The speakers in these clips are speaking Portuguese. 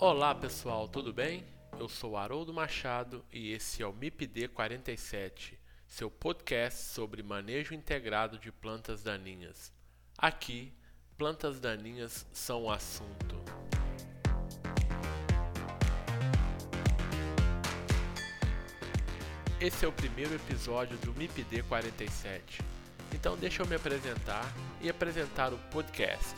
Olá pessoal, tudo bem? Eu sou Haroldo Machado e esse é o MIPD 47, seu podcast sobre manejo integrado de plantas daninhas. Aqui, plantas daninhas são o assunto. Esse é o primeiro episódio do MIPD 47. Então deixa eu me apresentar e apresentar o podcast.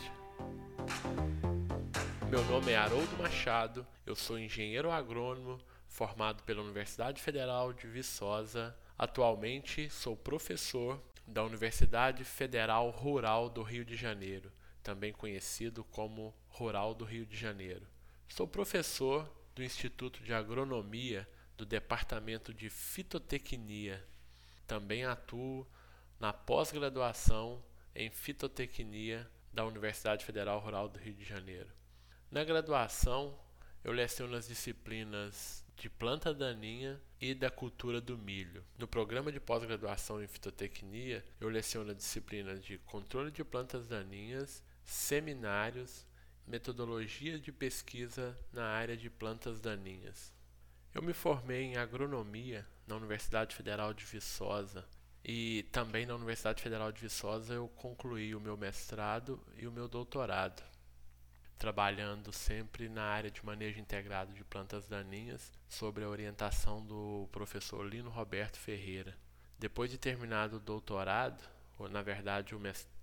Meu nome é Haroldo Machado, eu sou engenheiro agrônomo formado pela Universidade Federal de Viçosa. Atualmente sou professor da Universidade Federal Rural do Rio de Janeiro, também conhecido como Rural do Rio de Janeiro. Sou professor do Instituto de Agronomia do Departamento de Fitotecnia. Também atuo na pós-graduação em Fitotecnia da Universidade Federal Rural do Rio de Janeiro. Na graduação, eu leciono as disciplinas de planta daninha e da cultura do milho. No programa de pós-graduação em fitotecnia, eu leciono disciplinas de controle de plantas daninhas, seminários, metodologia de pesquisa na área de plantas daninhas. Eu me formei em agronomia na Universidade Federal de Viçosa e também na Universidade Federal de Viçosa eu concluí o meu mestrado e o meu doutorado trabalhando sempre na área de manejo integrado de plantas daninhas, sob a orientação do professor Lino Roberto Ferreira. Depois de terminado o doutorado, ou na verdade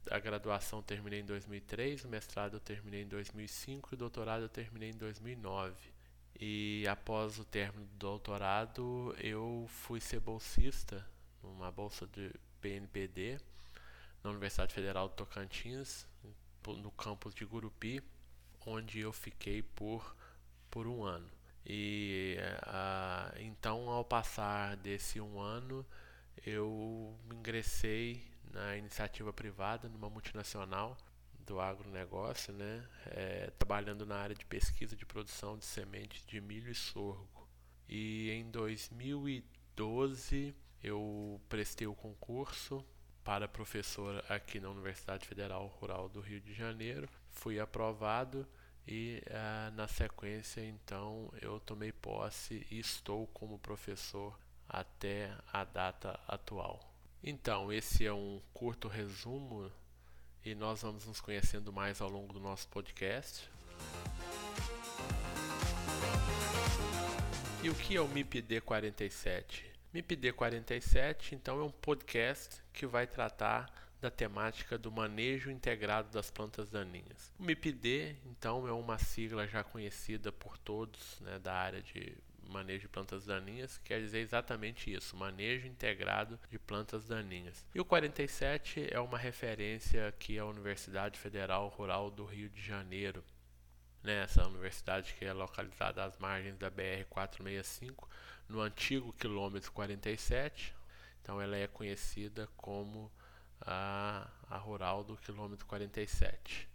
a graduação terminei em 2003, o mestrado eu terminei em 2005 e o doutorado eu terminei em 2009. E após o término do doutorado, eu fui ser bolsista numa bolsa de PNPD na Universidade Federal do Tocantins, no campus de Gurupi, onde eu fiquei por, por um ano. E então, ao passar desse um ano, eu ingressei na iniciativa privada, numa multinacional do agronegócio, né, é, trabalhando na área de pesquisa de produção de sementes de milho e sorgo. E em 2012 eu prestei o concurso para professor aqui na Universidade Federal Rural do Rio de Janeiro, fui aprovado e uh, na sequência então eu tomei posse e estou como professor até a data atual. Então, esse é um curto resumo e nós vamos nos conhecendo mais ao longo do nosso podcast. E o que é o MIPD 47? MIPD 47, então, é um podcast que vai tratar da temática do manejo integrado das plantas daninhas. O MIPD, então, é uma sigla já conhecida por todos né, da área de manejo de plantas daninhas, quer dizer exatamente isso, manejo integrado de plantas daninhas. E o 47 é uma referência aqui à Universidade Federal Rural do Rio de Janeiro, né, essa universidade que é localizada às margens da BR 465, no antigo quilômetro 47. Então ela é conhecida como a, a rural do quilômetro 47.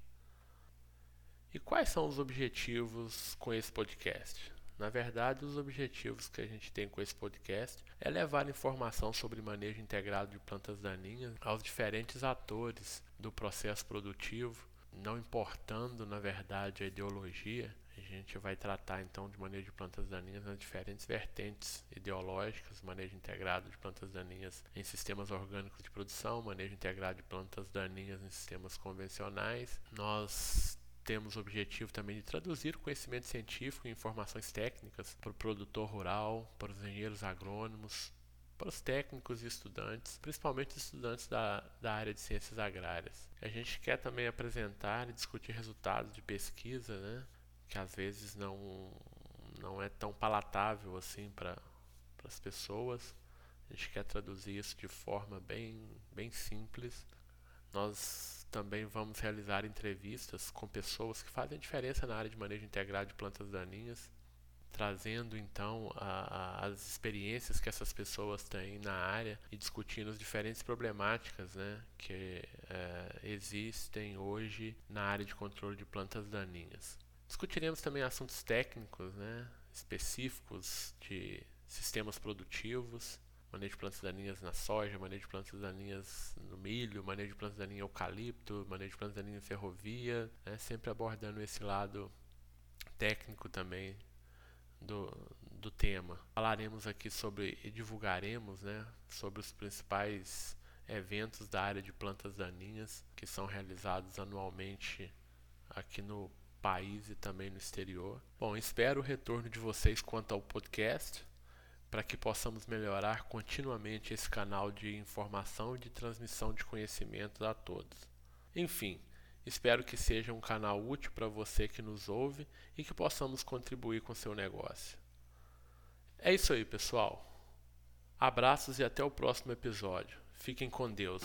E quais são os objetivos com esse podcast? Na verdade, os objetivos que a gente tem com esse podcast é levar informação sobre manejo integrado de plantas daninhas aos diferentes atores do processo produtivo, não importando, na verdade, a ideologia, gente vai tratar então de manejo de plantas daninhas nas diferentes vertentes ideológicas, manejo integrado de plantas daninhas em sistemas orgânicos de produção, manejo integrado de plantas daninhas em sistemas convencionais. Nós temos o objetivo também de traduzir o conhecimento científico e informações técnicas para o produtor rural, para os engenheiros agrônomos, para os técnicos e estudantes, principalmente estudantes da, da área de ciências agrárias. A gente quer também apresentar e discutir resultados de pesquisa, né? Que às vezes não, não é tão palatável assim para as pessoas. A gente quer traduzir isso de forma bem, bem simples. Nós também vamos realizar entrevistas com pessoas que fazem diferença na área de manejo integrado de plantas daninhas, trazendo então a, a, as experiências que essas pessoas têm na área e discutindo as diferentes problemáticas né, que é, existem hoje na área de controle de plantas daninhas. Discutiremos também assuntos técnicos, né, específicos de sistemas produtivos, manejo de plantas daninhas na soja, manejo de plantas daninhas no milho, manejo de plantas daninhas em eucalipto, manejo de plantas daninhas em ferrovia, né, sempre abordando esse lado técnico também do, do tema. Falaremos aqui sobre e divulgaremos né, sobre os principais eventos da área de plantas daninhas que são realizados anualmente aqui no país e também no exterior. Bom, espero o retorno de vocês quanto ao podcast para que possamos melhorar continuamente esse canal de informação e de transmissão de conhecimento a todos. Enfim, espero que seja um canal útil para você que nos ouve e que possamos contribuir com seu negócio. É isso aí, pessoal. Abraços e até o próximo episódio. Fiquem com Deus.